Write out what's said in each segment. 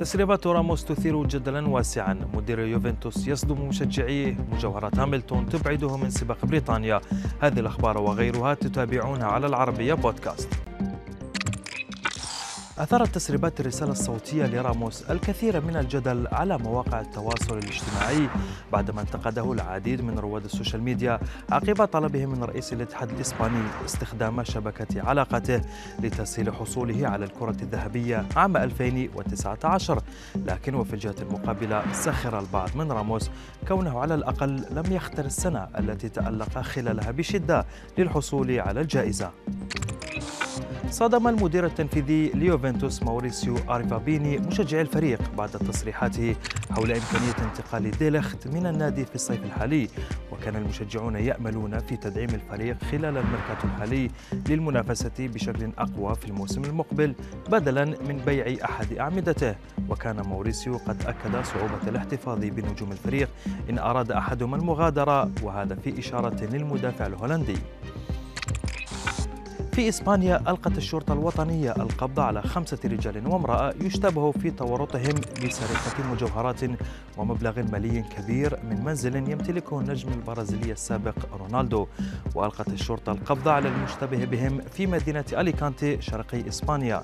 تسريبات راموس تثير جدلا واسعا. مدير يوفنتوس يصدم مشجعيه مجوهرات هاملتون تبعده من سباق بريطانيا. هذه الأخبار وغيرها تتابعونها على العربية بودكاست. أثارت تسريبات الرسالة الصوتية لراموس الكثير من الجدل على مواقع التواصل الاجتماعي بعدما انتقده العديد من رواد السوشيال ميديا عقب طلبه من رئيس الاتحاد الإسباني استخدام شبكة علاقته لتسهيل حصوله على الكرة الذهبية عام 2019 لكن وفي الجهة المقابلة سخر البعض من راموس كونه على الأقل لم يختر السنة التي تألق خلالها بشدة للحصول على الجائزة. صدم المدير التنفيذي ليوفنتوس موريسيو أريفابيني مشجعي الفريق بعد تصريحاته حول إمكانية انتقال ديلخت من النادي في الصيف الحالي. وكان المشجعون يأملون في تدعيم الفريق خلال الميركاتو الحالي للمنافسة بشكل أقوى في الموسم المقبل بدلا من بيع أحد أعمدته. وكان موريسيو قد أكد صعوبة الاحتفاظ بنجوم الفريق إن أراد أحدهم المغادرة وهذا في إشارة للمدافع الهولندي. في إسبانيا ألقت الشرطة الوطنية القبض على خمسة رجال وامرأة يشتبه في تورطهم بسرقة مجوهرات ومبلغ مالي كبير من منزل يمتلكه النجم البرازيلي السابق رونالدو. وألقت الشرطة القبض على المشتبه بهم في مدينة أليكانتي شرقي إسبانيا.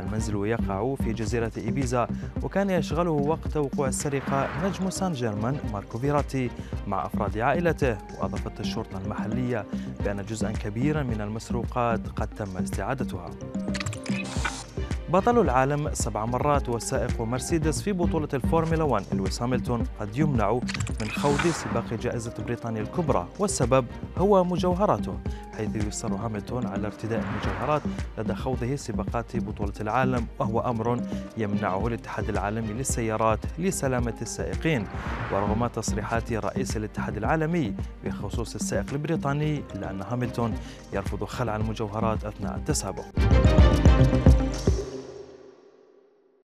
المنزل يقع في جزيرة إيبيزا وكان يشغله وقت وقوع السرقة نجم سان جيرمان ماركو فيراتي. مع أفراد عائلته وأضافت الشرطة المحلية بأن جزءا كبيرا من المسروقات قد تم استعادتها. بطل العالم سبع مرات وسائق مرسيدس في بطولة الفورمولا 1 لويس هاملتون قد يمنع من خوض سباق جائزة بريطانيا الكبرى والسبب هو مجوهراته. حيث يصر هاملتون على ارتداء المجوهرات لدى خوضه سباقات بطولة العالم وهو أمر يمنعه الاتحاد العالمي للسيارات لسلامة السائقين. ورغم تصريحات رئيس الاتحاد العالمي بخصوص السائق البريطاني إلا أن هاملتون يرفض خلع المجوهرات أثناء التسابق.